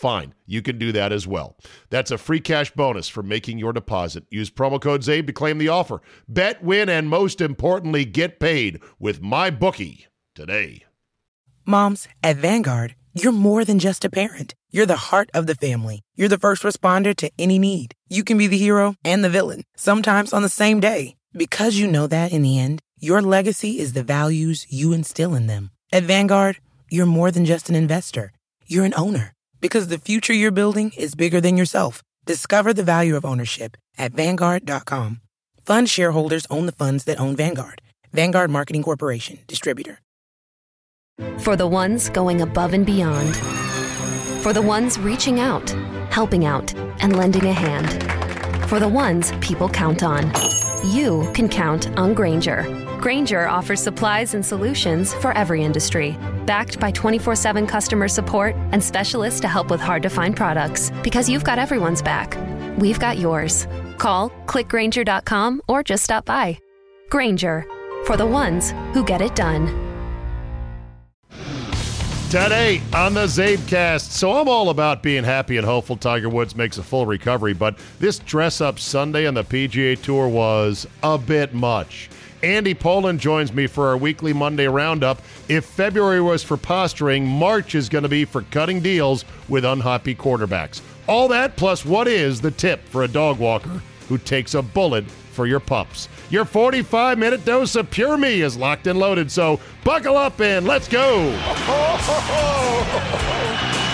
fine. You can do that as well. That's a free cash bonus for making your deposit. Use promo code CZABE to claim the offer. Bet, win, and most importantly, get paid with my bookie today. Moms, at Vanguard, you're more than just a parent. You're the heart of the family. You're the first responder to any need. You can be the hero and the villain, sometimes on the same day. Because you know that in the end, your legacy is the values you instill in them. At Vanguard, you're more than just an investor. You're an owner. Because the future you're building is bigger than yourself. Discover the value of ownership at Vanguard.com. Fund shareholders own the funds that own Vanguard. Vanguard Marketing Corporation, distributor. For the ones going above and beyond. For the ones reaching out, helping out, and lending a hand. For the ones people count on. You can count on Grainger. Grainger offers supplies and solutions for every industry, backed by 24 7 customer support and specialists to help with hard to find products. Because you've got everyone's back. We've got yours. Call, clickgranger.com, or just stop by. Grainger, for the ones who get it done. Today on the Czabecast. So I'm all about being happy and hopeful Tiger Woods makes a full recovery, but this dress up Sunday on the PGA Tour was a bit much. Andy Pollin joins me for our weekly Monday roundup. If February was for posturing, March is going to be for cutting deals with unhappy quarterbacks. All that plus what is the tip for a dog walker who takes a bullet for your pups. Your 45 minute dose of Pure Me is locked and loaded, so buckle up and let's go.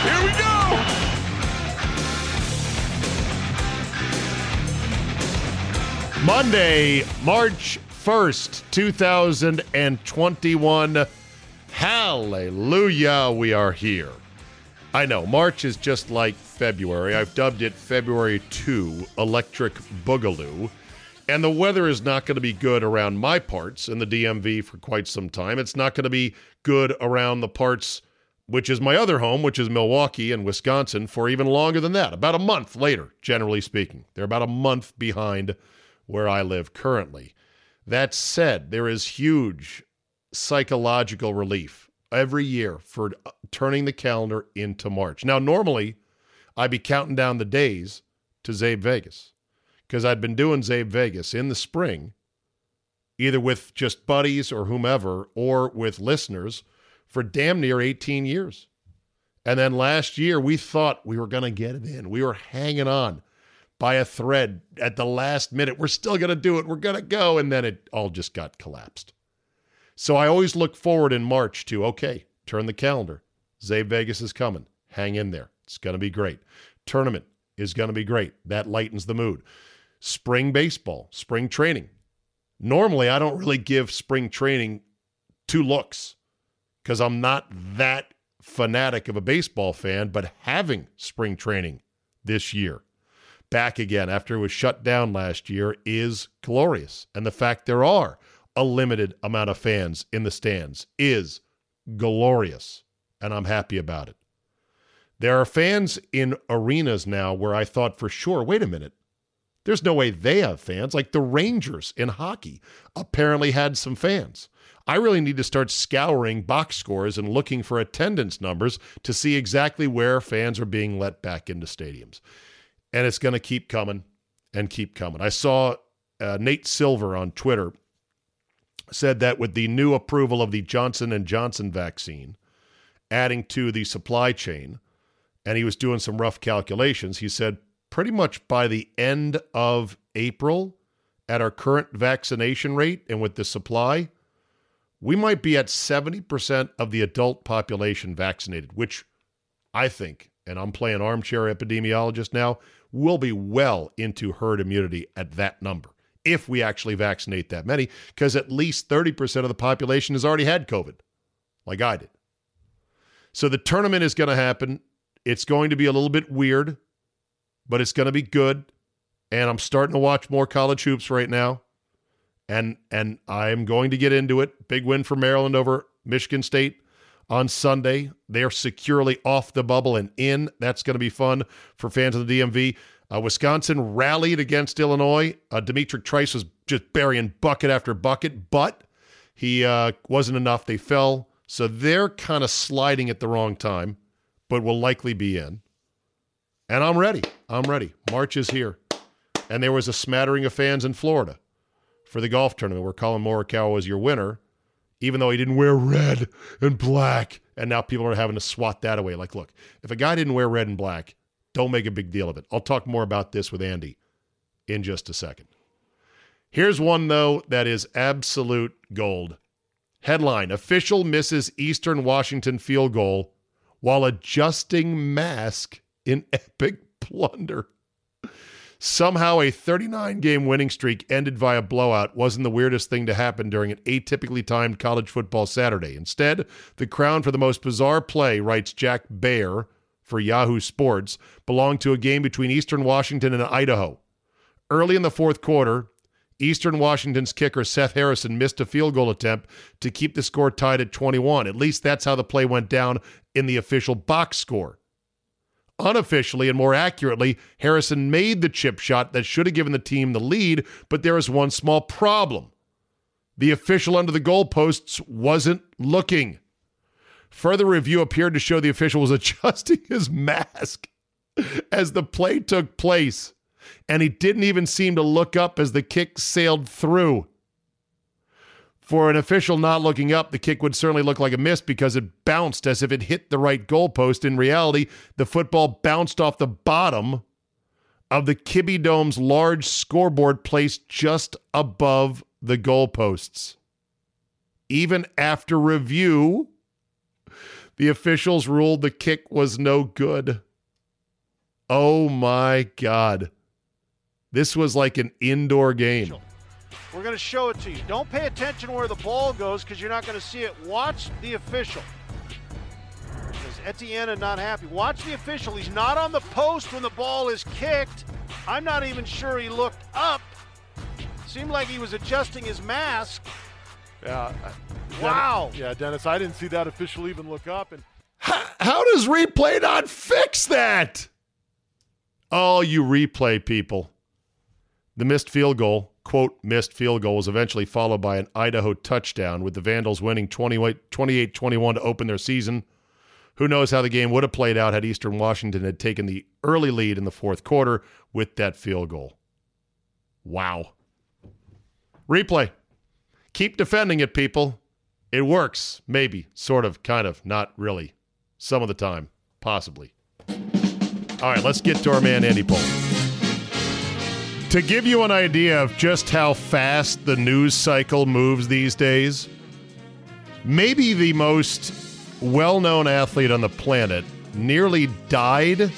Here we go. Monday, March 1st, 2021. Hallelujah, we are here. I know, March is just like February. I've dubbed it February 2 Electric Boogaloo. And the weather is not going to be good around my parts in the DMV for quite some time. It's not going to be good around the parts, which is my other home, which is Milwaukee and Wisconsin, for even longer than that. About a month later, generally speaking. They're about a month behind where I live currently. That said, there is huge psychological relief every year for uh, turning the calendar into March. Now, normally, I'd be counting down the days to Czabe Vegas because I'd been doing Czabe Vegas in the spring, either with just buddies or whomever, or with listeners for damn near 18 years. And then last year, we thought we were going to get it in. We were hanging on by a thread at the last minute. We're still going to do it. We're going to go. And then it all just got collapsed. So I always look forward in March to, okay, turn the calendar. Czabe Vegas is coming. Hang in there. It's going to be great. Tournament is going to be great. That lightens the mood spring baseball, spring training. Normally, I don't really give spring training two looks because I'm not that fanatic of a baseball fan, but having spring training this year back again after it was shut down last year is glorious. And the fact there are a limited amount of fans in the stands is glorious. And I'm happy about it. There are fans in arenas now where I thought for sure, wait a minute, There's no way they have fans. Like the Rangers in hockey apparently had some fans. I really need to start scouring box scores and looking for attendance numbers to see exactly where fans are being let back into stadiums. And it's going to keep coming and keep coming. I saw uh, Nate Silver on Twitter said that with the new approval of the Johnson and Johnson vaccine, adding to the supply chain, and he was doing some rough calculations, he said pretty much by the end of April, at our current vaccination rate and with the supply, we might be at 70% of the adult population vaccinated, which I think, and I'm playing armchair epidemiologist now, we'll be well into herd immunity at that number if we actually vaccinate that many, because at least 30% of the population has already had COVID, like I did. So the tournament is going to happen. It's going to be a little bit weird, but it's going to be good. And I'm starting to watch more college hoops right now and and I'm going to get into it. Big win for Maryland over Michigan State on Sunday. They're securely off the bubble and in. That's going to be fun for fans of the DMV. Uh, Wisconsin rallied against Illinois. Uh, D'Mitrik Trice was just burying bucket after bucket, but he uh, wasn't enough. They fell, so they're kind of sliding at the wrong time, but will likely be in. And I'm ready. I'm ready. March is here, and there was a smattering of fans in Florida for the golf tournament where Collin Morikawa was your winner, even though he didn't wear red and black. And now people are having to swat that away. Like, look, if a guy didn't wear red and black, don't make a big deal of it. I'll talk more about this with Andy in just a second. Here's one, though, that is absolute gold. Headline Official misses Eastern Washington field goal while adjusting mask in epic blunder. Somehow, a 39 game winning streak ended via blowout wasn't the weirdest thing to happen during an atypically timed college football Saturday. Instead, the crown for the most bizarre play, writes Jack Baer for Yahoo Sports, belonged to a game between Eastern Washington and Idaho. Early in the fourth quarter, Eastern Washington's kicker Seth Harrison missed a field goal attempt to keep the score tied at 21. At least that's how the play went down in the official box score. Unofficially and more accurately, Harrison made the chip shot that should have given the team the lead, but there is one small problem. The official under the goalposts wasn't looking. Further review appeared to show the official was adjusting his mask as the play took place, and he didn't even seem to look up as the kick sailed through. For an official not looking up, the kick would certainly look like a miss because it bounced as if it hit the right goalpost. In reality, the football bounced off the bottom of the Kibbie Dome's large scoreboard placed just above the goalposts. Even after review, the officials ruled the kick was no good. Oh my God. This was like an indoor game. We're going to show it to you. Don't pay attention where the ball goes because you're not going to see it. Watch the official. Because Etienne is not happy. Watch the official. He's not on the post when the ball is kicked. I'm not even sure he looked up. Seemed like he was adjusting his mask. Yeah. Uh, wow. Dennis, yeah, Dennis, I didn't see that official even look up. And how, how does replay not fix that? Oh, you replay people. The missed field goal quote, missed field goal was eventually followed by an Idaho touchdown, with the Vandals winning 28 21 to open their season. Who knows how the game would have played out had Eastern Washington had taken the early lead in the fourth quarter with that field goal? Wow. Replay. Keep defending it, people. It works. Maybe. Sort of. Kind of. Not really. Some of the time. Possibly. All right, let's get to our man, Andy Pollin. To give you an idea of just how fast the news cycle moves these days, maybe the most well known athlete on the planet nearly died.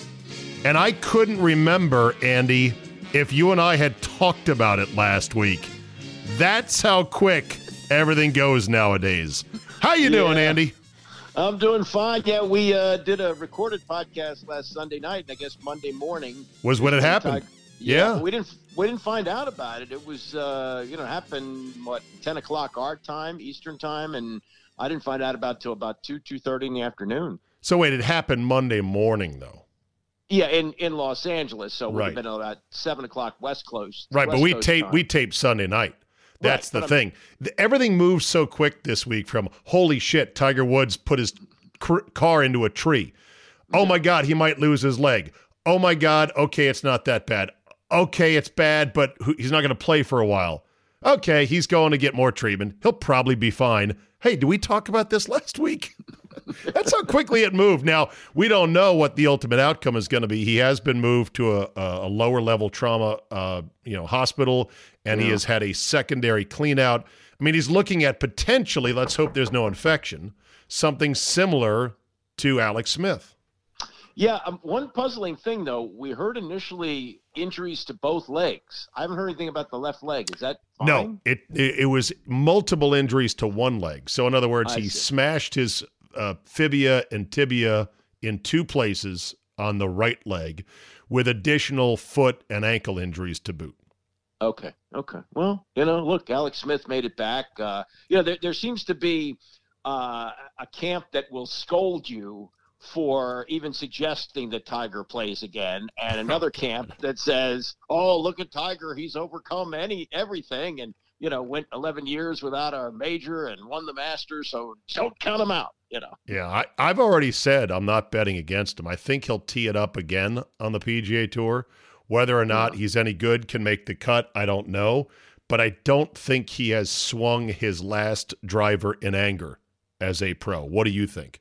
And I couldn't remember, Andy, if you and I had talked about it last week. That's how quick everything goes nowadays. How you doing, Yeah. Andy? I'm doing fine. Yeah, we uh, did a recorded podcast last Sunday night, and I guess Monday morning Was when it happened. Yeah, Yeah. we didn't we didn't find out about it. It was uh, you know happened what ten o'clock our time, Eastern time, and I didn't find out about till about two two thirty in the afternoon. So wait, it happened Monday morning though. Yeah, in, in Los Angeles, so Right. have been about seven o'clock West Coast. Right, but we Coast tape time. we tape Sunday night. That's Right, the thing. The- everything moves so quick this week. From holy shit, Tiger Woods put his cr- car into a tree. Oh my God, he might lose his leg. Oh my God, okay, it's not that bad. Okay, it's bad, but he's not going to play for a while. Okay, he's going to get more treatment. He'll probably be fine. Hey, did we talk about this last week? That's how quickly it moved. Now we don't know what the ultimate outcome is going to be. He has been moved to a, a, lower level trauma, uh, you know, hospital, and he has had a secondary clean out. I mean, he's looking at potentially. Let's hope there's no infection. Something similar to Alex Smith. Yeah, um, one puzzling thing though, we heard initially injuries to both legs. I haven't heard anything about the left leg. Is that fine? No, it, it it was multiple injuries to one leg. So in other words, I he see. smashed his uh, fibia and tibia in two places on the right leg, with additional foot and ankle injuries to boot. Okay. Okay. Well, you know, look, Alex Smith made it back. Uh, you know, there, there seems to be uh, a camp that will scold you for even suggesting that Tiger plays again, and another camp that says, "Oh, look at Tiger; he's overcome any everything, and you know, went 11 years without a major and won the Masters, so don't count him out." You know. Yeah, I, I've already said I'm not betting against him. I think he'll tee it up again on the PGA Tour. Whether or not he's any good, can make the cut, I don't know. But I don't think he has swung his last driver in anger as a pro. What do you think?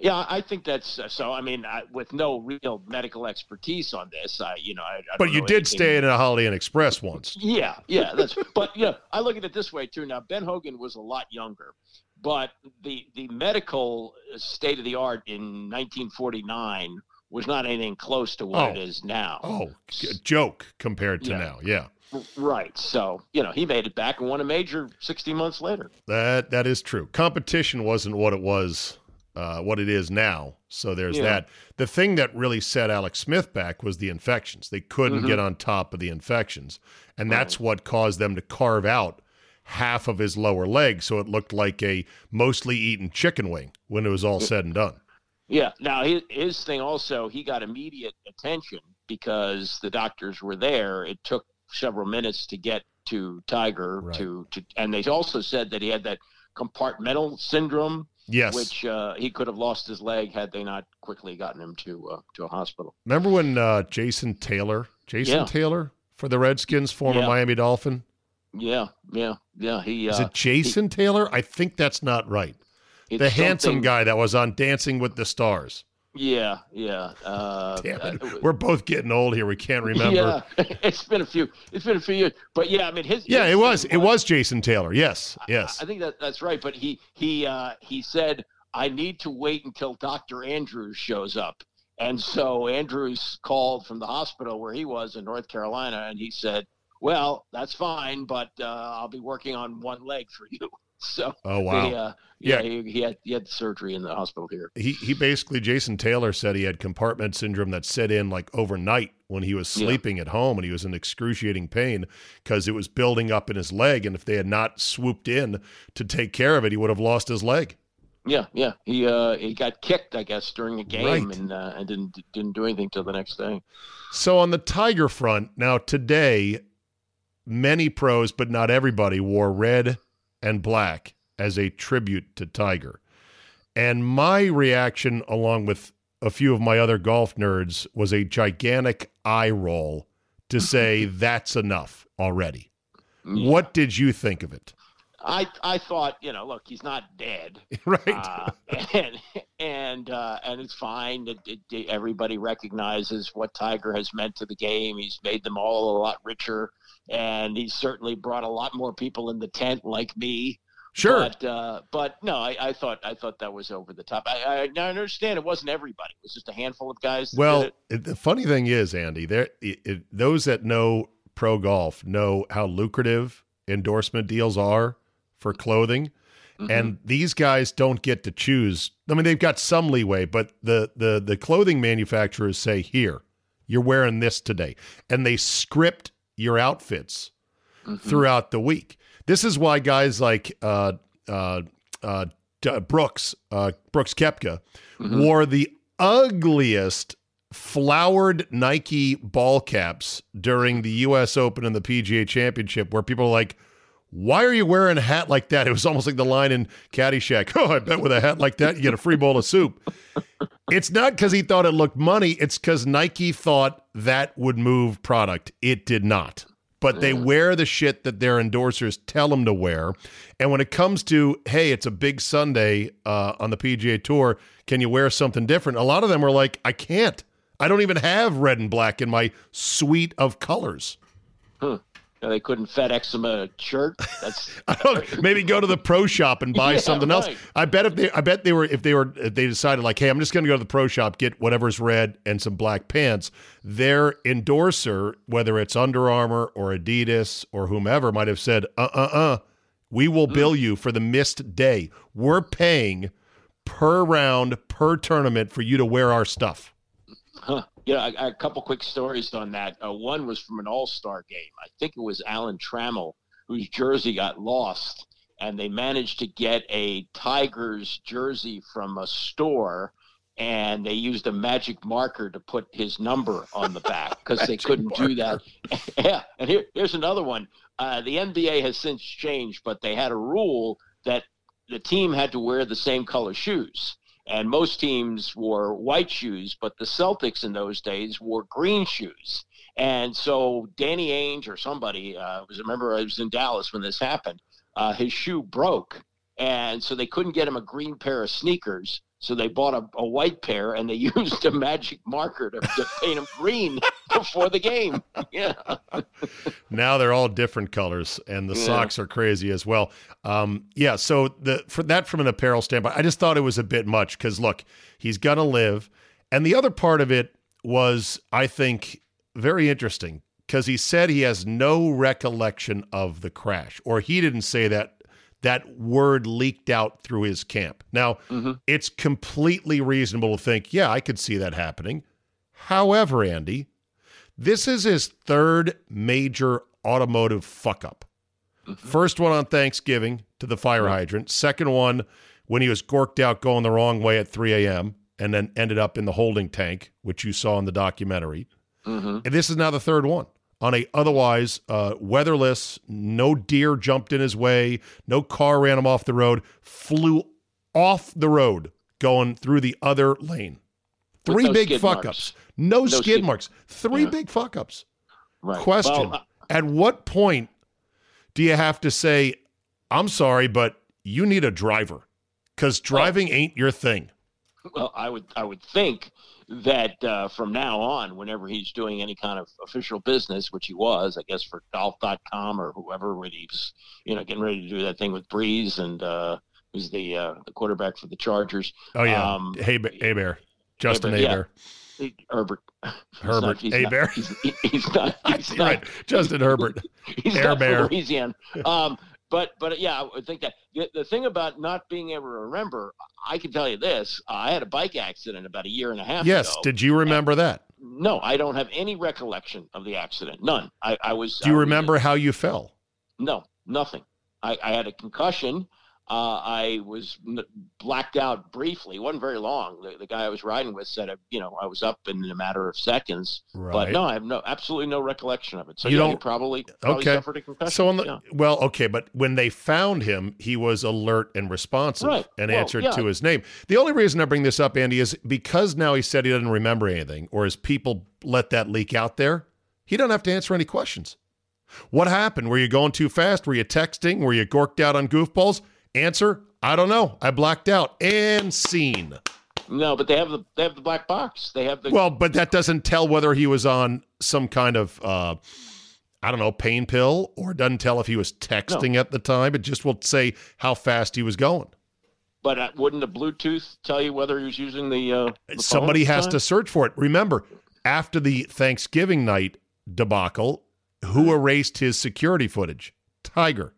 Yeah, I think that's uh, so. I mean, I, with no real medical expertise on this, I, you know, I, I But you did anything- stay in a Holiday Inn Express once. Yeah, yeah, that's. but you know, I look at it this way too. Now, Ben Hogan was a lot younger, but the the medical state of the art in 1949 was not anything close to what Oh. it is now. Oh, joke compared to Yeah. now. Yeah. Right. So you know, he made it back and won a major 60 months later. That that is true. Competition wasn't what it was, uh, what it is now. So there's Yeah. that. The thing that really set Alex Smith back was the infections. They couldn't Mm-hmm. get on top of the infections, and that's what caused them to carve out half of his lower leg, so it looked like a mostly eaten chicken wing when it was all said and done. Yeah. Now his, his thing also, he got immediate attention because the doctors were there. It took several minutes to get to Tiger Right. to to, and they also said that he had that compartmental syndrome, Yes. which uh, he could have lost his leg had they not quickly gotten him to uh, to a hospital. Remember when uh, Jason Taylor, Jason Yeah. Taylor for the Redskins, former Yeah. Miami Dolphin, Yeah, yeah, yeah. He is uh, it Jason Taylor? I think that's not right. the handsome guy that was on Dancing with the Stars. Yeah, yeah. Uh, Damn it. uh, We're both getting old here. We can't remember. Yeah, it's been a few. It's been a few years, but yeah, I mean his. Yeah, his it was. It was Jason Taylor. Yes. Yes. I think that that's right. But he he uh, he said I need to wait until Doctor Andrews shows up, and so Andrews called from the hospital where he was in North Carolina, and he said, "Well, that's fine, but uh, I'll be working on one leg for you." So Oh wow. they, uh, yeah, Yeah. He, he had he had surgery in the hospital here. He he basically Jason Taylor said he had compartment syndrome that set in like overnight when he was Yeah. sleeping at home and he was in excruciating pain because it was building up in his leg and if they had not swooped in to take care of it he would have lost his leg. Yeah, yeah. He uh, he got kicked, I guess, during a game, Right. and uh, and didn't didn't do anything till the next day. So on the Tiger front, now today, many pros, but not everybody, wore red and black as a tribute to Tiger. And my reaction, along with a few of my other golf nerds, was a gigantic eye roll to say that's enough already. What did you think of it? I I thought, you know, look, he's not dead. right. uh, and and uh, and it's fine. It, it, everybody recognizes what Tiger has meant to the game. He's made them all a lot richer, and he's certainly brought a lot more people in the tent, like me. sure. But uh, but no, I, I thought I thought that was over the top. I, I, I understand it wasn't everybody. It was just a handful of guys. Well, it. the funny thing is, Andy, there those that know pro golf know how lucrative endorsement deals are for clothing, Mm-hmm. and these guys don't get to choose. I mean, they've got some leeway, but the the the clothing manufacturers say, "Here, you're wearing this today," and they script your outfits throughout the week. This is why guys like uh, uh, uh, D- Brooks uh, Brooks Koepka wore the ugliest flowered Nike ball caps during the U.S. Open and the PGA Championship, where people are like, "Why are you wearing a hat like that?" It was almost like the line in Caddyshack. Oh, I bet with a hat like that, you get a free bowl of soup. it's not because he thought it looked money. It's because Nike thought that would move product. It did not. But they wear the shit that their endorsers tell them to wear. And when it comes to, hey, it's a big Sunday uh, on the PGA Tour, can you wear something different? A lot of them are like, I can't. I don't even have red and black in my suite of colors. Huh. Know, they couldn't FedEx him a shirt. That's maybe go to the pro shop and buy Yeah, something else. I bet if they I bet they were if they were if they decided like, hey, I'm just gonna go to the pro shop, get whatever's red and some black pants, their endorser, whether it's Under Armour or Adidas or whomever, might have said, uh uh uh, we will Hmm. bill you for the missed day. We're paying per round, per tournament for you to wear our stuff. Huh. You know, I, I- a couple quick stories on that. Uh, one was from an All Star game. I think it was Alan Trammell whose jersey got lost, and they managed to get a Tigers jersey from a store, and they used a magic marker to put his number on the back because they couldn't do that. yeah, and here, here's another one. Uh, the NBA has since changed, but they had a rule that the team had to wear the same color shoes and most teams wore white shoes, but the Celtics in those days wore green shoes. And so Danny Ainge or somebody uh, was remember I was in Dallas when this happened. Uh, his shoe broke, and so they couldn't get him a green pair of sneakers. So they bought a, a white pair, and they used a magic marker to, to paint them green before the game. Yeah, Now they're all different colors, and the Yeah. socks are crazy as well. Um, yeah, so the for that from an apparel standpoint, I just thought it was a bit much because look, he's gonna live, and the other part of it was, I think, very interesting because he said he has no recollection of the crash, or he didn't say that. That word leaked out through his camp. Now, it's completely reasonable to think, yeah, I could see that happening. However, Andy, this is his third major automotive fuck up. First one on Thanksgiving to the fire hydrant. Second one when he was gorked out going the wrong way at 3 a.m. and then ended up in the holding tank, which you saw in the documentary. And this is now the third one on a otherwise uh, weatherless. No deer jumped in his way. No car ran him off the road. Flew off the road going through the other lane. Three no big fuck ups. No, skid, skid- marks. Three Yeah. big fuck ups. right. Question Well, uh, At what point do you have to say, I'm sorry, but you need a driver? Because driving ain't your thing. Well, I would I would think that uh, from now on, whenever he's doing any kind of official business, which he was, I guess for golf.com or whoever, where he's you know getting ready to do that thing with Brees and uh, who's the uh, the quarterback for the Chargers. Oh, yeah. Um, hey, hey, Bear. Justin Bear, yeah. Herbert. Herbert. he's not- Bear. He's, he- he's not. He's not right. Justin Herbert. he's Air not Bear. Louisiana. Um, but but yeah, I would think that the, the thing about not being able to remember, I can tell you this: I had a bike accident about a year and a half Yes. ago. Did you remember that? No, I don't have any recollection of the accident. None. I, I was. Do you I was- remember how you fell? No, nothing. I, I had a concussion. Uh, I was blacked out briefly. It wasn't very long. The, the guy I was riding with said, uh, you know, I was up in a matter of seconds. But no, I have no absolutely no recollection of it. So You yeah, don't- probably, probably Okay. suffered a concussion. So, on the, yeah. well, okay, but when they found him, he was alert and responsive Right. and Well, answered yeah. to his name. The only reason I bring this up, Andy, is because now he said he doesn't remember anything, or his people let that leak out there. He doesn't have to answer any questions. What happened? Were you going too fast? Were you texting? Were you gorked out on goofballs? Answer: I don't know. I blacked out. And scene. No, but they have the they have the black box. They have the Well, but that doesn't tell whether he was on some kind of, uh, I don't know, pain pill, or doesn't tell if he was texting at the time. It just will say how fast he was going. But uh, wouldn't the Bluetooth tell you whether he was using the? Uh, the Somebody has time? to search for it. Remember, after the Thanksgiving night debacle, who erased his security footage? Tiger.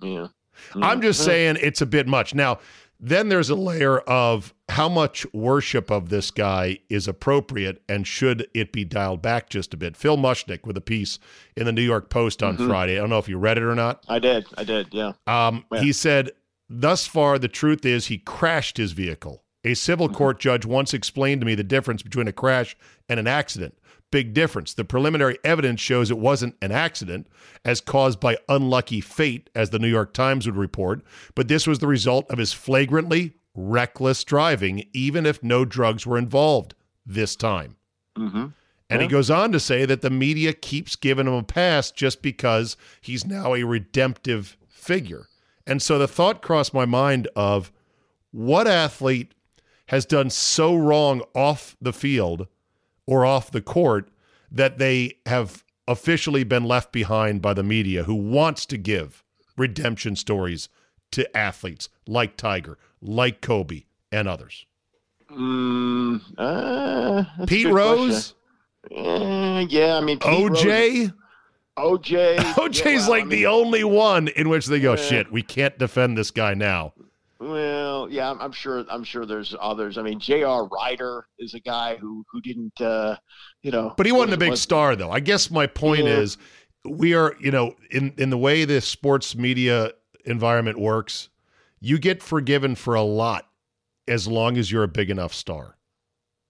Yeah. I'm just saying it's a bit much. Now, then there's a layer of how much worship of this guy is appropriate and should it be dialed back just a bit. Phil Mushnick with a piece in the New York Post on Mm-hmm. Friday. I don't know if you read it or not. I did. I did. Yeah. Um, Yeah. He said, thus far, the truth is he crashed his vehicle A civil court judge once explained to me the difference between a crash and an accident. Big difference. The preliminary evidence shows it wasn't an accident, as caused by unlucky fate, as the New York Times would report, but this was the result of his flagrantly reckless driving, even if no drugs were involved this time. Mm-hmm. And he goes on to say that the media keeps giving him a pass just because he's now a redemptive figure. And so the thought crossed my mind of what athlete has done so wrong off the field or off the court that they have officially been left behind by the media who wants to give redemption stories to athletes like Tiger, like Kobe, and others. Mm, uh, Pete Rose. Eh, yeah, I mean Pete Rose- OJ. OJ. OJ's yeah, like I the only one in which they go, shit, we can't defend this guy now. Well, yeah, I'm, I'm sure. I'm sure there's others. I mean, J.R. Rider is a guy who who didn't, uh, you know, But he wasn't a big was- star, though. I guess my point Yeah. is we are, you know, in, in the way this sports media environment works, you get forgiven for a lot as long as you're a big enough star.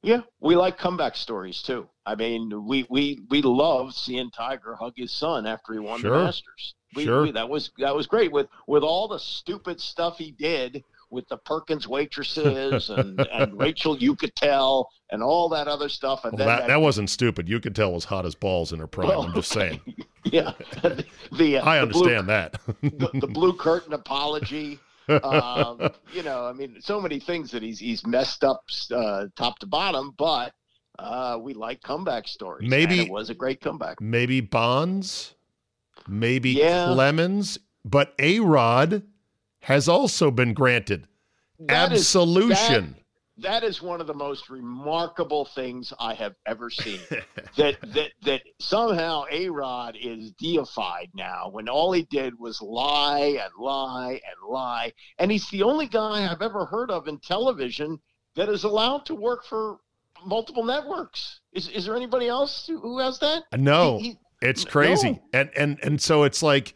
Yeah, we like comeback stories too. I mean, we we we love seeing Tiger hug his son after he won Sure. the Masters. We, Sure. we, that was that was great with with all the stupid stuff he did with the Perkins waitresses and, and Rachel Uchitel and all that other stuff. And Well, then that, that wasn't stupid. You could tell was hot as balls in her prime. Well, I'm just saying. yeah, the, uh, I the blue- understand that. the, the blue curtain apology. um, you know, I mean, so many things that he's he's messed up uh, top to bottom, but uh, we like comeback stories. Maybe- and it was a great comeback. maybe Bonds, maybe Yeah. Clemens, but A Rod has also been granted That is- absolution. that is one of the most remarkable things I have ever seen. that that that somehow A Rod is deified now when all he did was lie and lie and lie. And he's the only guy I've ever heard of in television that is allowed to work for multiple networks. Is is there anybody else who, who has that? no, He- he- it's no. crazy. And and and so it's like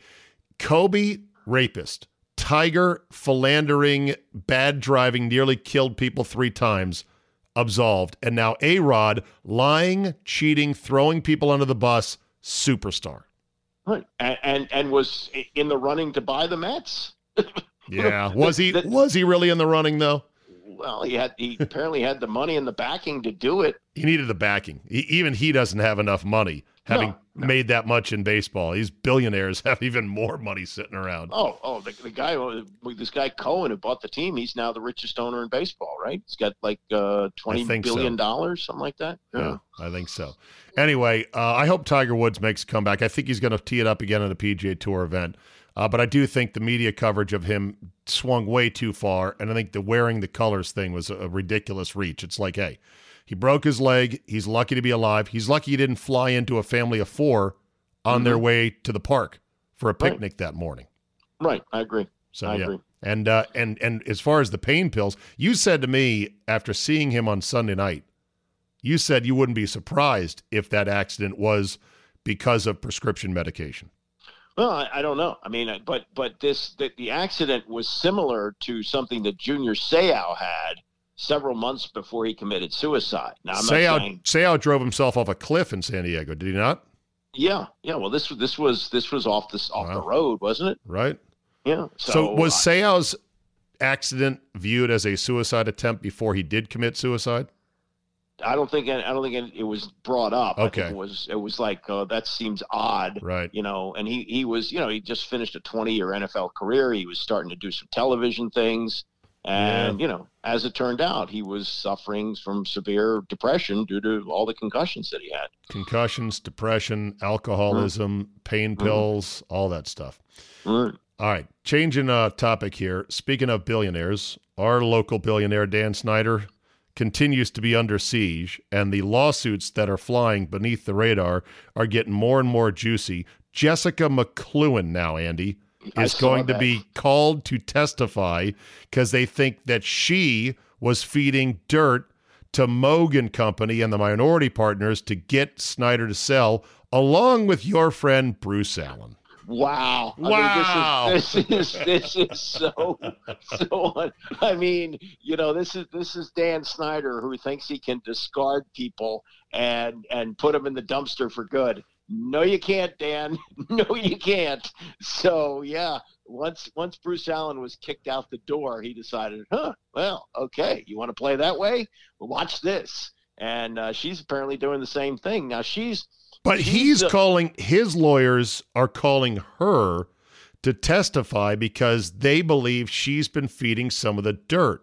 Kobe rapist, Tiger philandering, bad driving, nearly killed people 3 times, absolved. And now A-Rod lying, cheating, throwing people under the bus, superstar. Right. And, and and was in the running to buy the Mets. Yeah, was he The- was he really in the running though? Well, he had he apparently had the money and the backing to do it. He needed the backing. He, even he doesn't have enough money, having No, no. made that much in baseball. These billionaires have even more money sitting around. Oh, oh, the, the guy, this guy Cohen who bought the team, he's now the richest owner in baseball, right? He's got like uh, twenty think so. dollars, something like that. Yeah, I think so. Anyway, uh, I hope Tiger Woods makes a comeback. I think he's going to tee it up again at a PGA Tour event. Uh, but I do think the media coverage of him swung way too far, and I think the wearing the colors thing was a ridiculous reach. It's like, hey, he broke his leg. He's lucky to be alive. He's lucky he didn't fly into a family of four on their way to the park for a Mm-hmm. Right. picnic that morning. Right, I agree. So I yeah. agree. And uh, and and as far as the pain pills, you said to me after seeing him on Sunday night, you said you wouldn't be surprised if that accident was because of prescription medication. Well, I, I don't know. I mean, but but this the, the accident was similar to something that Junior Seau had several months before he committed suicide. Now, I'm not Seau, saying, Seau drove himself off a cliff in San Diego, did he not? yeah, yeah. Well, this was this was this was off this off the road, wasn't it? Right. Yeah. So, So, was uh, Seau's accident viewed as a suicide attempt before he did commit suicide? I don't think I don't think it, was brought up. I Okay. it was it was like uh, that seems odd. Right. you know and he he was you know he just finished a 20 year nfl career he was starting to do some television things and you know as it turned out he was suffering from severe depression due to all the concussions that he had Concussions, depression, alcoholism, mm. pain mm. pills, all that stuff. Right. All right, changing uh, topic here. Speaking of billionaires, our local billionaire Dan Snyder continues to be under siege, and the lawsuits that are flying beneath the radar are getting more and more juicy. Jessica McCloughan now, Andy, is going to be called to testify because they think that she was feeding dirt to Mogan Company and the minority partners to get Snyder to sell, along with your friend Bruce Allen. Wow! Wow! I mean, this is this is this is so so. I mean, you know, this is this is Dan Snyder who thinks he can discard people and and put them in the dumpster for good. No, you can't, Dan. No, you can't. So yeah, once once Bruce Allen was kicked out the door, he decided, huh, well, okay, you want to play that way? Well, watch this. And uh, she's apparently doing the same thing now. She's but he's a- calling his lawyers are calling her to testify because they believe she's been feeding some of the dirt.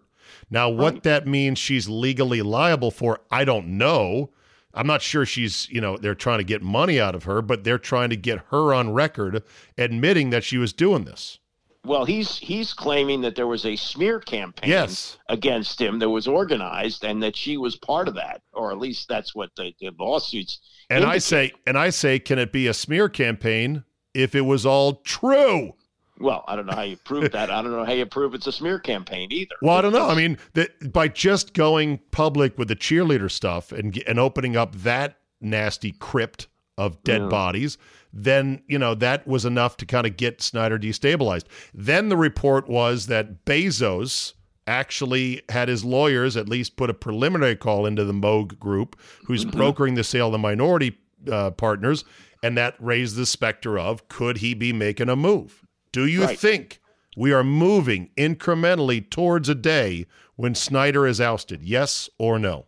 Now, what right. that means she's legally liable for, I don't know. I'm not sure she's, you know, they're trying to get money out of her, but they're trying to get her on record admitting that she was doing this. Well, he's he's claiming that there was a smear campaign yes. against him that was organized and that she was part of that, or at least that's what the, the lawsuits. And indicate. I say, and I say, can it be a smear campaign if it was all true? Well, I don't know how you prove that. I don't know how you prove it's a smear campaign either. Well, I don't know. I mean, that by just going public with the cheerleader stuff and and opening up that nasty crypt of dead yeah. bodies, then you know that was enough to kind of get Snyder destabilized. Then the report was that Bezos actually had his lawyers at least put a preliminary call into the Moag Group, who's mm-hmm. brokering the sale of the minority uh, partners, and that raised the specter of could he be making a move? Do you right. think we are moving incrementally towards a day when Snyder is ousted? Yes or no?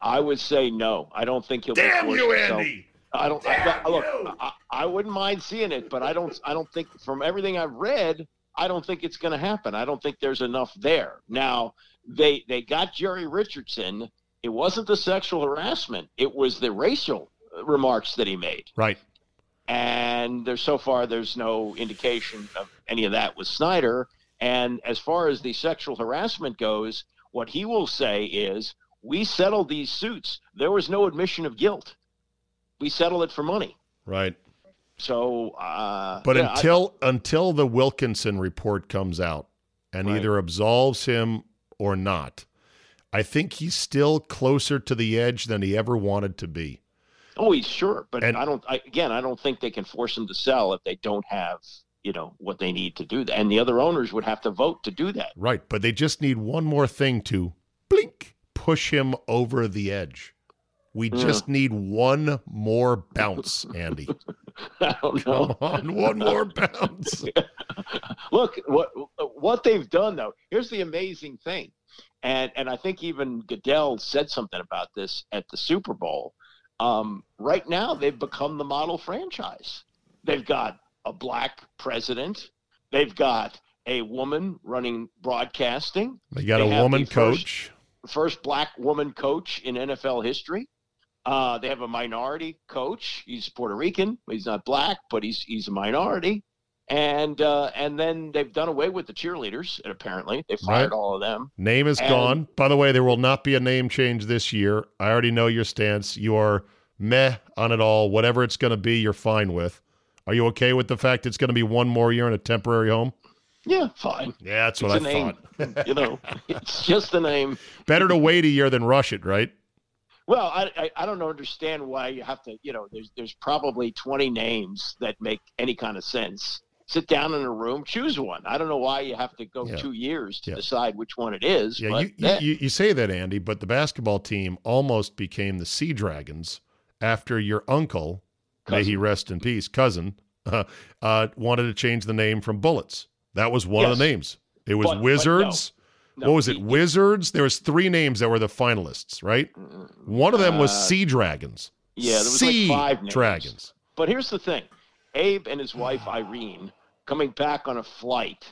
I would say no. I don't think he'll. Damn you, Andy! I don't I, look. I, I, wouldn't mind seeing it, but I don't. I don't think from everything I've read, I don't think it's going to happen. I don't think there's enough there. Now they they got Jerry Richardson. It wasn't the sexual harassment. It was the racial remarks that he made. Right. And there's so far there's no indication of any of that with Snyder. And as far as the sexual harassment goes, what he will say is, "We settled these suits. There was no admission of guilt." we settle it for money. Right. So, uh, but yeah, until I, until the Wilkinson report comes out and right. either absolves him or not, I think he's still closer to the edge than he ever wanted to be. Oh, he's sure, but and, I don't. I, again, I don't think they can force him to sell if they don't have you know what they need to do that, and the other owners would have to vote to do that. Right, but they just need one more thing to blink push him over the edge. We yeah. just need one more bounce, Andy. I don't know. On, one more bounce. Look, what what they've done though. Here's the amazing thing, and and I think even Goodell said something about this at the Super Bowl. Um, right now, they've become the model franchise. They've got a black president. They've got a woman running broadcasting. They got they a woman coach. First, first black woman coach in NFL history. Uh, they have a minority coach. He's Puerto Rican. He's not black, but he's he's a minority. And uh, and then they've done away with the cheerleaders. And apparently, they fired right. all of them. Name is and, gone. By the way, there will not be a name change this year. I already know your stance. You are meh on it all. Whatever it's going to be, you're fine with. Are you okay with the fact it's going to be one more year in a temporary home? Yeah, fine. Yeah, that's what it's I thought. you know, it's just a name. Better to wait a year than rush it, right? Well, I, I, I don't understand why you have to. You know, there's there's probably 20 names that make any kind of sense. Sit down in a room, choose one. I don't know why you have to go yeah. two years to yeah. decide which one it is. Yeah, you, you, you say that, Andy, but the basketball team almost became the Sea Dragons after your uncle, cousin. may he rest in peace, cousin, uh, uh, wanted to change the name from Bullets. That was one yes. of the names. It was but, Wizards. But no no, what was it? He, Wizards. There was three names that were the finalists, right? One of them was uh, Sea Dragons. Yeah, there was sea like five names. Dragons. But here's the thing: Abe and his wife Irene, coming back on a flight,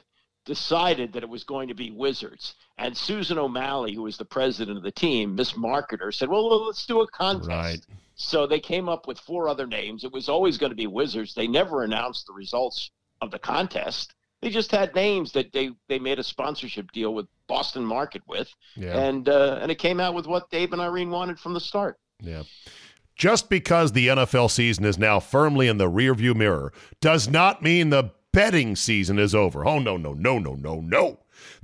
decided that it was going to be Wizards. And Susan O'Malley, who was the president of the team, Miss Marketer, said, "Well, let's do a contest." Right. So they came up with four other names. It was always going to be Wizards. They never announced the results of the contest. They just had names that they they made a sponsorship deal with Boston Market with, yeah. and uh, and it came out with what Dave and Irene wanted from the start. Yeah. Just because the NFL season is now firmly in the rearview mirror does not mean the betting season is over. Oh no no no no no no.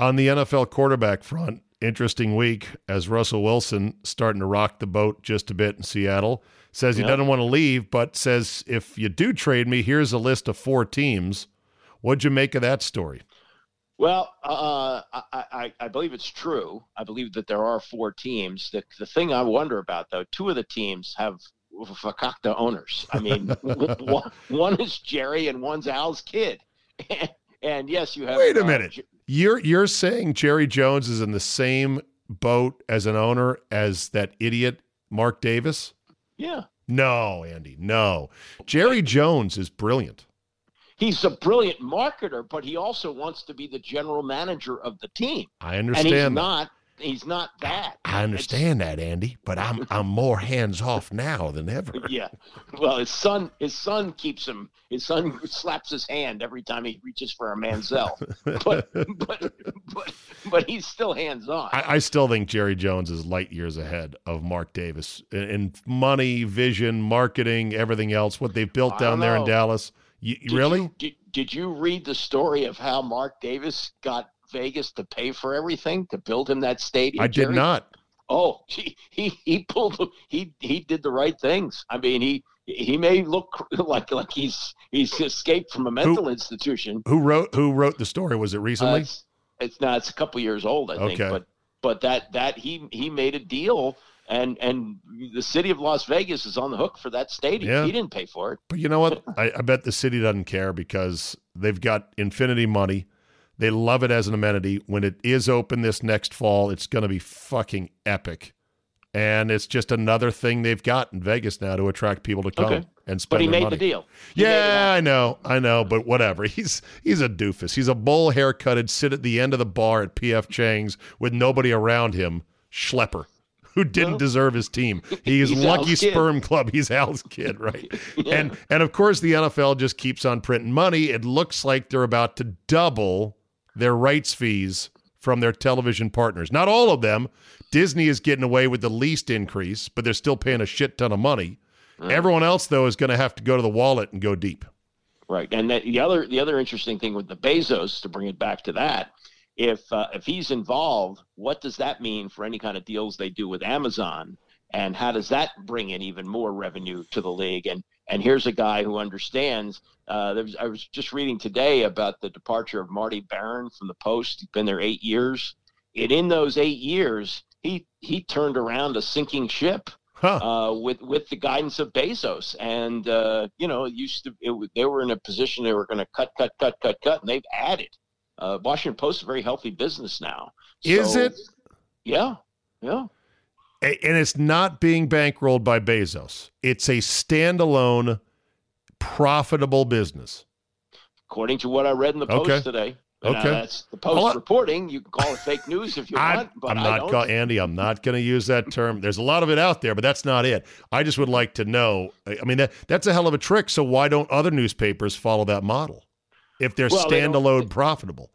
On the NFL quarterback front, interesting week as Russell Wilson starting to rock the boat just a bit in Seattle. Says he Yeah. doesn't want to leave, but says if you do trade me, here's a list of four teams. What'd you make of that story? Well, uh, I, I, I believe it's true. I believe that there are four teams. The, the thing I wonder about, though, two of the teams have fakakta owners. I mean, one, one is Jerry and one's Al's kid. And, yes, you have. Wait a uh, minute. J- You're you're saying Jerry Jones is in the same boat as an owner as that idiot Mark Davis? yeah. No, Andy, no. Jerry Jones is brilliant. He's a brilliant marketer, but he also wants to be the general manager of the team. I understand. And he's that. not. He's not that. I understand that, Andy, but I'm I'm more hands off now than ever. yeah. Well, his son, his son keeps him. His son slaps his hand every time he reaches for a Manziel. but but but but he's still hands on. I, I still think Jerry Jones is light years ahead of Mark Davis in, in money, vision, marketing, everything else. What they've built down there in. Dallas. You, Did really? You, did, did you read the story of how Mark Davis got Vegas to pay for everything to build him that stadium? I did Jerry? not. Oh, he, he he pulled he he did the right things. I mean, he he may look like like he's he's escaped from a mental institution. Who wrote Who wrote the story? Was it Uh, recently? it's, it's not. It's a couple years old, I think. But but that that he he made a deal, and and the city of Las Vegas is on the hook for that stadium. Yeah. He didn't pay for it. But you know what? I, I bet the city doesn't care because they've got infinity money. They love it as an amenity. When it is open this next fall, it's going to be fucking epic. And it's just another thing they've got in Vegas now to attract people to come Okay. and spend money. But he made money. the deal. He Yeah. I know, I know, but whatever. He's he's a doofus. He's a bowl haircutted, sit at the end of the bar at PF Chang's with nobody around him, schlepper, who didn't Well, deserve his team. He is he's lucky sperm club. He's Al's kid, right? Yeah. And and of course the NFL just keeps on printing money. It looks like they're about to double their rights fees from their television partners. Not all of them. Disney is getting away with the least increase, but they're still paying a shit ton of money. Everyone else though is going to have to go to the wallet and go deep. Right, and that, the other the other interesting thing with the Bezos to bring it back to that, if uh, if he's involved, what does that mean for any kind of deals they do with Amazon and how does that bring in even more revenue to the league? And and here's a guy who understands. Uh, was, I was just reading today about the departure of Marty Baron from the Post. He's been there eight years, and in those eight years, he he turned around a sinking ship huh. uh, with with the guidance of Bezos. And uh, you know, it used to it, they were in a position they were going to cut, cut, cut, cut, cut, and they've added. Uh, Washington Post is a very healthy business now. Is it? Yeah, yeah. And it's not being bankrolled by Bezos. It's a standalone, profitable business. According to what I read in the Post okay. today. Uh, okay, now, that's the post reporting. You can call it fake news if you I, want, but I'm I not. Call, Andy. I'm not going to use that term. There's a lot of it out there, but that's not it. I just would like to know. I mean, that that's a hell of a trick. So why don't other newspapers follow that model if they're well, standalone they profitable?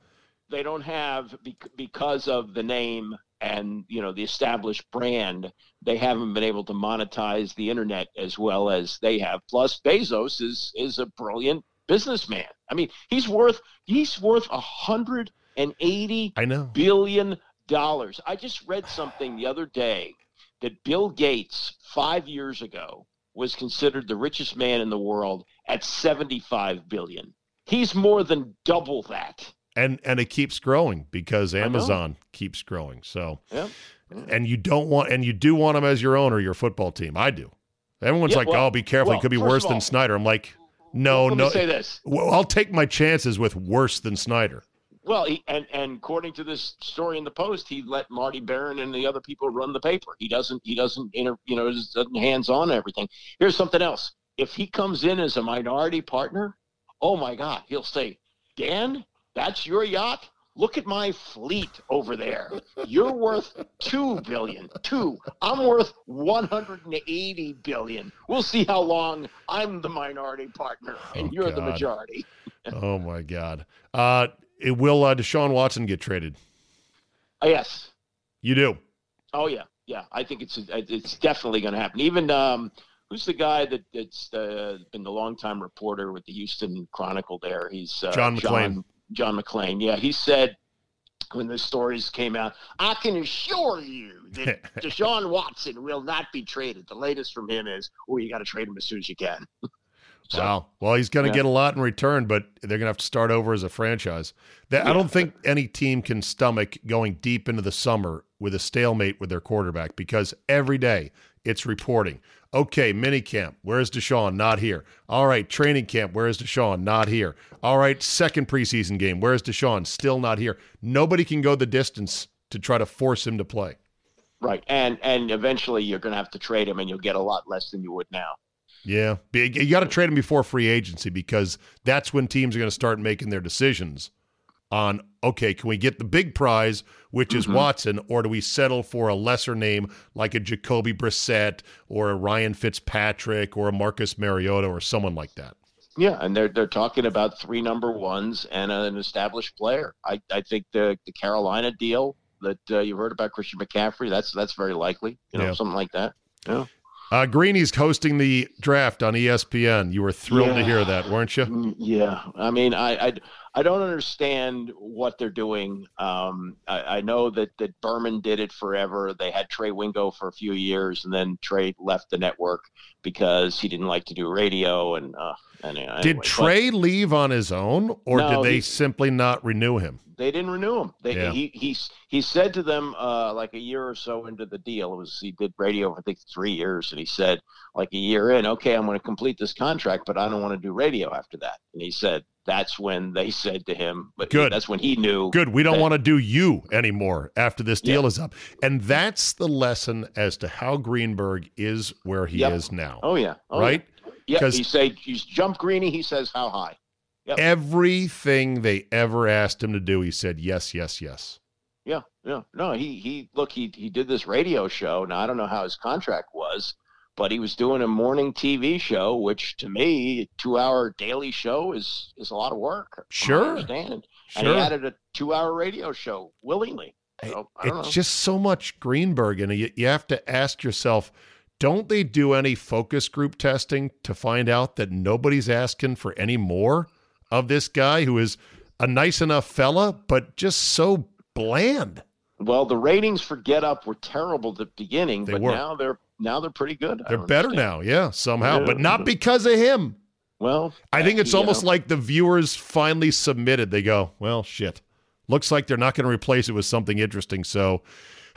They don't have because of the name and you know the established brand. They haven't been able to monetize the internet as well as they have. Plus, Bezos is is a brilliant businessman. I mean, he's worth he's worth a hundred and eighty I know billion dollars. I just read something the other day that Bill Gates five years ago was considered the richest man in the world at seventy five billion. He's more than double that. And and it keeps growing because Amazon keeps growing. So yeah. And you don't want and you do want them as your owner, your football team. I do. Everyone's Yeah, like, well- "Oh, be careful. well, he could be worse of than Snyder." I'm like, "No, no." say this. Well, I'll take my chances with worse than Snyder. Well, he, and and according to this story in the Post, he let Marty Baron and the other people run the paper. He doesn't. He doesn't. Inter, you know, doesn't hands on everything. Here's something else. If he comes in as a minority partner, oh my God, he'll say, Dan, that's your yacht. Look at my fleet over there. You're worth two billion. Two. I'm worth one hundred and eighty billion. We'll see how long I'm the minority partner and Oh, you're the majority. oh my God. Uh, it will uh, Deshaun Watson get traded? Uh, yes. You do. Oh yeah, yeah. I think it's it's definitely going to happen. Even um, who's the guy that that's uh, been the longtime reporter with the Houston Chronicle? There, he's uh, John McClain. John McClain. Yeah, he said when the stories came out, I can assure you that Deshaun Watson will not be traded. The latest from him is, "Oh, you got to trade him as soon as you can." So- wow. Well, he's going to yeah. get a lot in return, but they're going to have to start over as a franchise. That I don't think any team can stomach going deep into the summer with a stalemate with their quarterback because every day it's reporting. Okay, minicamp, where's Deshaun? Not here. All right, training camp, where's Deshaun? Not here. All right, second preseason game, where's Deshaun? Still not here. Nobody can go the distance to try to force him to play. Right, and and eventually you're going to have to trade him, and you'll get a lot less than you would now. Yeah, you got to trade him before free agency because that's when teams are going to start making their decisions on okay, can we get the big prize, which is Watson, or do we settle for a lesser name like a Jacoby Brissett or a Ryan Fitzpatrick or a Marcus Mariota or someone like that? Yeah, and they're they're talking about three number ones and an established player. I, I think the the Carolina deal that uh, you heard about Christian McCaffrey that's that's very likely. You know, Yeah. something like that. Yeah. Uh, Greeny's hosting the draft on ESPN. You were thrilled to hear that, weren't you? Mm, Yeah, I mean, I, I, I don't understand what they're doing. Um, I, I know that that Berman did it forever. They had Trey Wingo for a few years, and then Trey left the network because he didn't like to do radio. And uh, anyway, Did but Trey leave on his own, or No, did they he- simply not renew him? they didn't renew him. They, Yeah. he, he he said to them uh, like a year or so into the deal. It was he did radio for I think three years, and he said like a year in, okay, I'm going to complete this contract, but I don't want to do radio after that. And he said that's when they said to him, but Good. That's when he knew. Good. We don't that- want to do you anymore after this deal Yeah. is up. And that's the lesson as to how Greenberg is where he Yep. is now. Oh yeah. Oh, right? Yeah. 'Cause- He said he's jump greeny. He says how high. Yep. Everything they ever asked him to do, he said yes, yes, yes. Yeah, yeah. No, he he look he he did this radio show. Now I don't know how his contract was, but he was doing a morning TV show, which to me, two hour daily show is is a lot of work. from what I Sure. understand. And Sure. he added a two hour radio show willingly. So I don't It's know. just so much Greenberg, and you, you have to ask yourself, don't they do any focus group testing to find out that nobody's asking for any more of this guy who is a nice enough fella, but just so bland? Well, the ratings for Get Up were terrible at the beginning, They but were. now they're now they're pretty good. They're better understand. now, yeah, somehow, Yeah. but not because of him. Well, I think it's almost know, like the viewers finally submitted. They go, well, shit. Looks like they're not going to replace it with something interesting. So,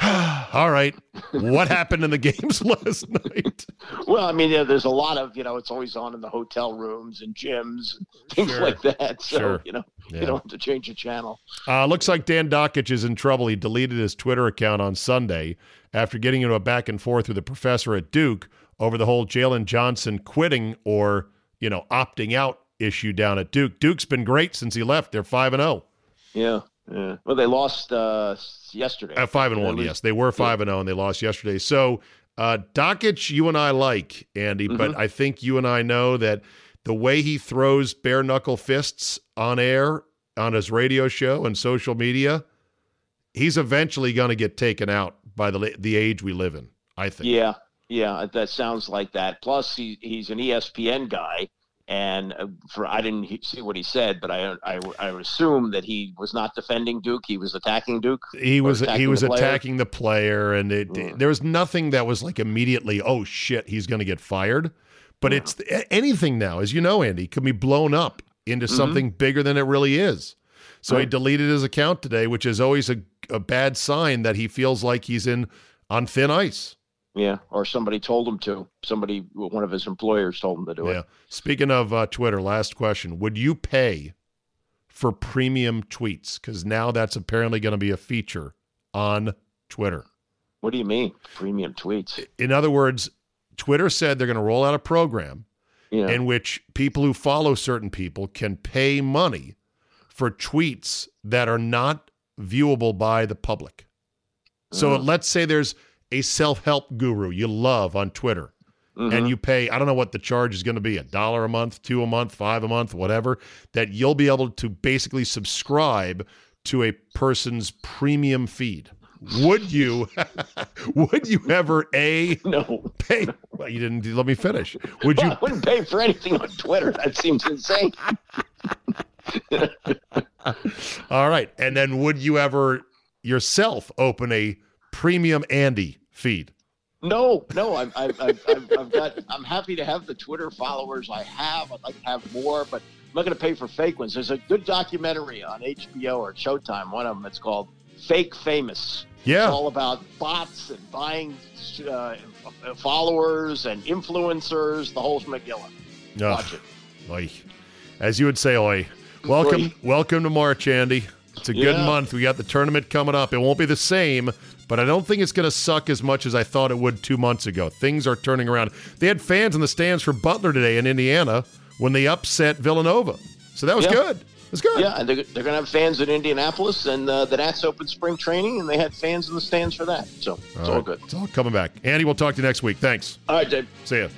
all right. What happened in the games last night? Well, I mean, yeah, there's a lot of you know, it's always on in the hotel rooms and gyms and things Sure. like that. So Sure. you know, Yeah. you don't have to change the channel. Uh, looks like Dan Dakich is in trouble. He deleted his Twitter account on Sunday after getting into a back and forth with a professor at Duke over the whole Jalen Johnson quitting or, you know, opting out issue down at Duke. Duke's been great since he left. They're 5 and oh. 0. Yeah, yeah. Well, they lost uh, yesterday. At 5 and 1, lose- yes. They were 5 and 0 and they lost yesterday. So, uh Dakich you and I like, Andy, but Mm-hmm. I think you and I know that the way he throws bare knuckle fists on air on his radio show and social media, he's eventually going to get taken out by the the age we live in. I think. Yeah, yeah, that sounds like that. Plus, he, he's an ESPN guy, and uh, for I didn't see what he said, but I, I I assume that he was not defending Duke; he was attacking Duke. He was he was the player. attacking the player, and it, Mm. there was nothing that was like immediately, oh shit, he's going to get fired. But it's anything now, as you know, Andy, can be blown up into Mm-hmm. something bigger than it really is. So he deleted his account today, which is always a, a bad sign that he feels like he's in on thin ice. Yeah, or somebody told him to. Somebody, one of his employers, told him to do it. Yeah. it. Speaking of uh, Twitter, last question: Would you pay for premium tweets? Because now that's apparently going to be a feature on Twitter. What do you mean, premium tweets? In other words, Twitter said they're going to roll out a program Yeah, in which people who follow certain people can pay money for tweets that are not viewable by the public. So Oh. let's say there's a self-help guru you love on Twitter Mhm. and you pay I don't know what the charge is going to be, a dollar a month, two a month, five a month, whatever, that you'll be able to basically subscribe to a person's premium feed. Would you would you ever a no, pay well you didn't let me finish. Would you I wouldn't pay for anything on Twitter. That seems insane. All right. And then would you ever yourself open a premium Andy feed? No, no, I've, I've, I've, I've, got. I'm happy to have the Twitter followers I have. I'd like to have more, but I'm not going to pay for fake ones. There's a good documentary on HBO or Showtime. One of them. It's called Fake Famous. It's Yeah. all about bots and buying uh, followers and influencers. The whole schmegilla. Ugh. Watch it. Oy. As you would say, oi. Welcome, Oi. welcome to March, Andy. It's a good Yeah. month. We got the tournament coming up. It won't be the same, but I don't think it's going to suck as much as I thought it would two months ago. Things are turning around. They had fans in the stands for Butler today in Indiana when they upset Villanova. So that was Yeah. good. It was good. Yeah, and they're, they're going to have fans in Indianapolis, and uh, the Nats opened spring training, and they had fans in the stands for that. So it's all, right. good. It's all coming back. Andy, we'll talk to you next week. Thanks. All right, Dave. See ya.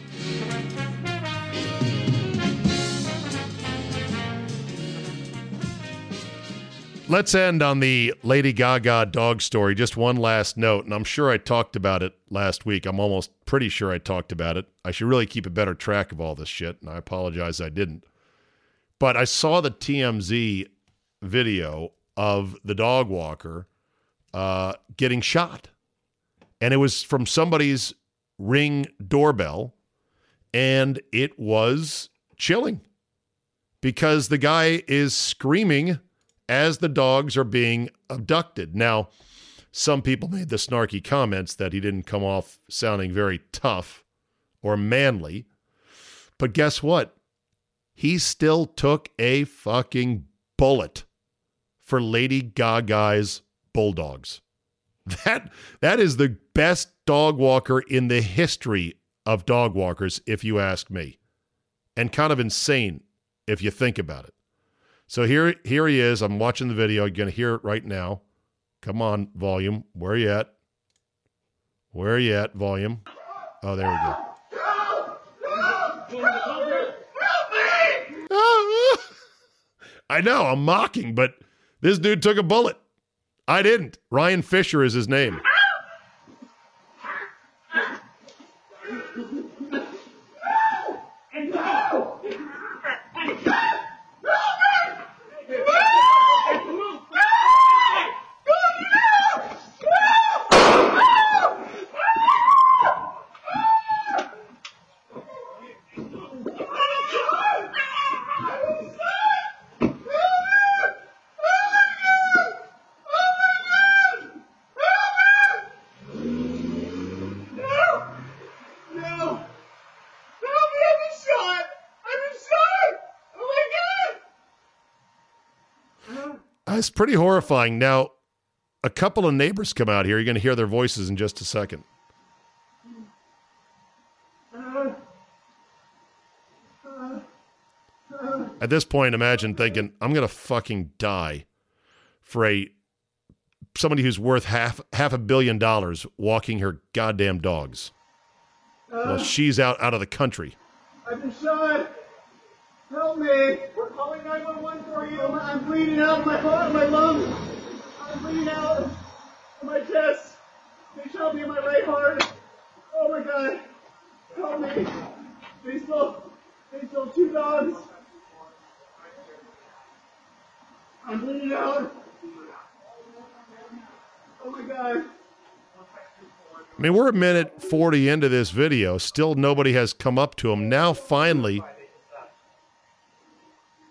Let's end on the Lady Gaga dog story. Just one last note, and I'm sure I talked about it last week. I'm almost pretty sure I talked about it. I should really keep a better track of all this shit, and I apologize I didn't. But I saw the TMZ video of the dog walker uh, getting shot, and it was from somebody's ring doorbell, and it was chilling because the guy is screaming as the dogs are being abducted. Now, some people made the snarky comments that he didn't come off sounding very tough or manly. But guess what? He still took a fucking bullet for Lady Gaga's bulldogs. That that is the best dog walker in the history of dog walkers, if you ask me. And kind of insane if you think about it. So here, here he is. I'm watching the video. You're gonna hear it right now. Come on, volume. Where are you at? Where are you at, volume? Oh, there we go. I know, I'm mocking, but this dude took a bullet. I didn't. Ryan Fischer is his name. Uh, It's pretty horrifying. Now, a couple of neighbors come out here. You're going to hear their voices in just a second. At this point, imagine thinking, I'm going to fucking die for a somebody who's worth half half a billion dollars walking her goddamn dogs. Well, she's out out of the country. Shot. Help me. We're calling 911 for you. I'm, I'm bleeding out my heart, my lungs. I'm bleeding out my chest. They shot me in my right heart. Oh my god. Help me. They stole, they stole two dogs. I'm bleeding out. Oh my god. I mean, we're a minute 40 into this video. Still nobody has come up to him. Now, finally,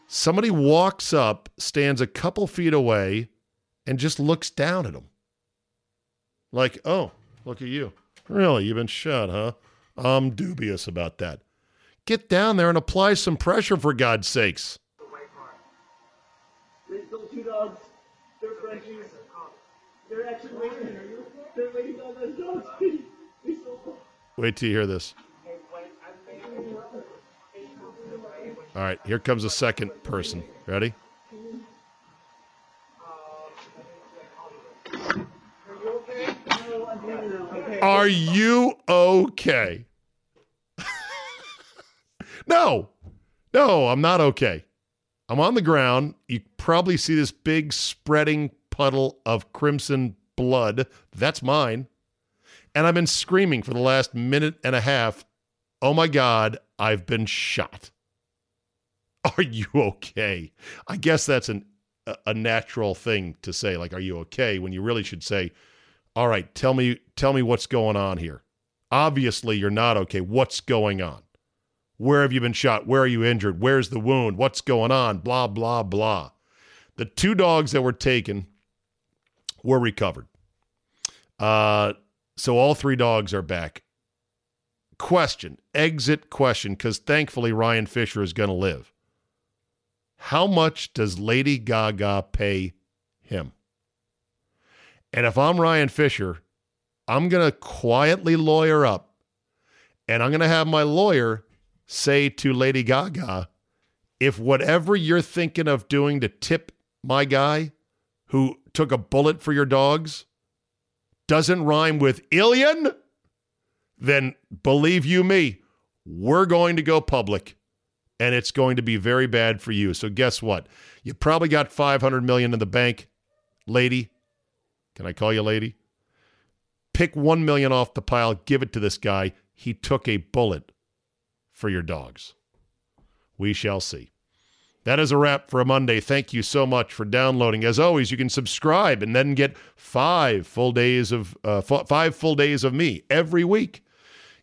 somebody walks up, stands a couple feet away, and just looks down at him. Like, oh, look at you. Really? You've been shot, huh? I'm dubious about that. Get down there and apply some pressure, for God's sakes. They stole two dogs. They're Frenchies. They're actually waiting. They're waiting on those dogs. Wait till you hear this. All right, here comes a second person. Ready? Are you okay? no, no, I'm not okay. I'm on the ground. You probably see this big spreading puddle of crimson blood. That's mine. And I've been screaming for the last minute and a half, oh my God, I've been shot. Are you okay? I guess that's an, a, natural thing to say, like, are you okay? When you really should say, all right, tell me, tell me what's going on here. Obviously, you're not okay. What's going on? Where have you been shot? Where are you injured? Where's the wound? What's going on? Blah, blah, blah. The two dogs that were taken were recovered. Uh, so all three dogs are back. Question, exit question, because thankfully Ryan Fischer is going to live. How much does Lady Gaga pay him? And if I'm Ryan Fischer, I'm going to quietly lawyer up and I'm going to have my lawyer say to Lady Gaga, if whatever you're thinking of doing to tip my guy who took a bullet for your dogs doesn't rhyme with Ilian, then believe you me, we're going to go public and it's going to be very bad for you. So guess what? You probably got 500 million in the bank, lady. Can I call you lady? Pick 1 million off the pile, give it to this guy. He took a bullet for your dogs. We shall see. That is a wrap for a Monday. Thank you so much for downloading. As always, you can subscribe and then get five full days of uh, f- five full days of me every week,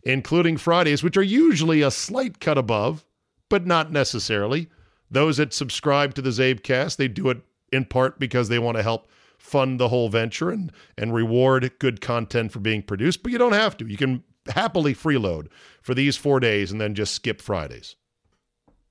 including Fridays, which are usually a slight cut above, but not necessarily. Those that subscribe to the Czabecast, they do it in part because they want to help fund the whole venture and and reward good content for being produced. But you don't have to. You can happily freeload for these four days and then just skip Fridays.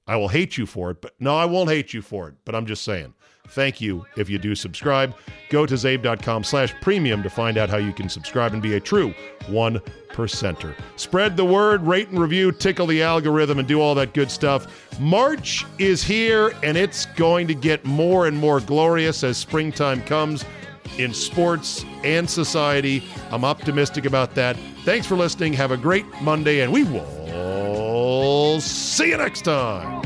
I will hate you for it, but no, I won't hate you for it. But I'm just saying. Thank you if you do subscribe. Go to czabe.com slash premium to find out how you can subscribe and be a true one percenter. Spread the word, rate and review, tickle the algorithm, and do all that good stuff. March is here, and it's going to get more and more glorious as springtime comes in sports and society. I'm optimistic about that. Thanks for listening. Have a great Monday, and we will see you next time.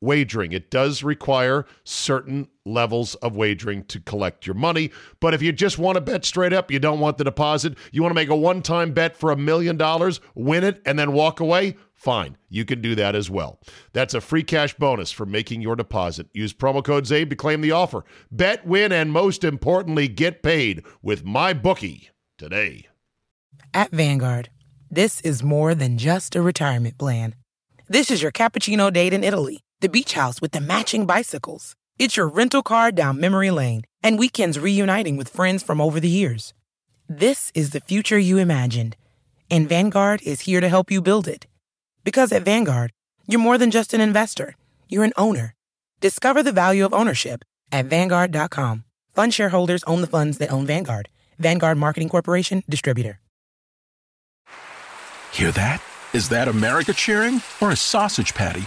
wagering. It does require certain levels of wagering to collect your money. But if you just want to bet straight up, you don't want the deposit, you want to make a one time bet for a million dollars, win it, and then walk away, fine. You can do that as well. That's a free cash bonus for making your deposit. Use promo code CZABE to claim the offer. Bet, win, and most importantly, get paid with my bookie today. At Vanguard, this is more than just a retirement plan. This is your cappuccino date in Italy, the beach house with the matching bicycles. It's your rental car down memory lane and weekends reuniting with friends from over the years. This is the future you imagined, and Vanguard is here to help you build it. Because at Vanguard, you're more than just an investor, you're an owner. Discover the value of ownership at Vanguard.com. Fund shareholders own the funds that own Vanguard. Vanguard Marketing Corporation, distributor. Hear that? Is that America cheering or a sausage patty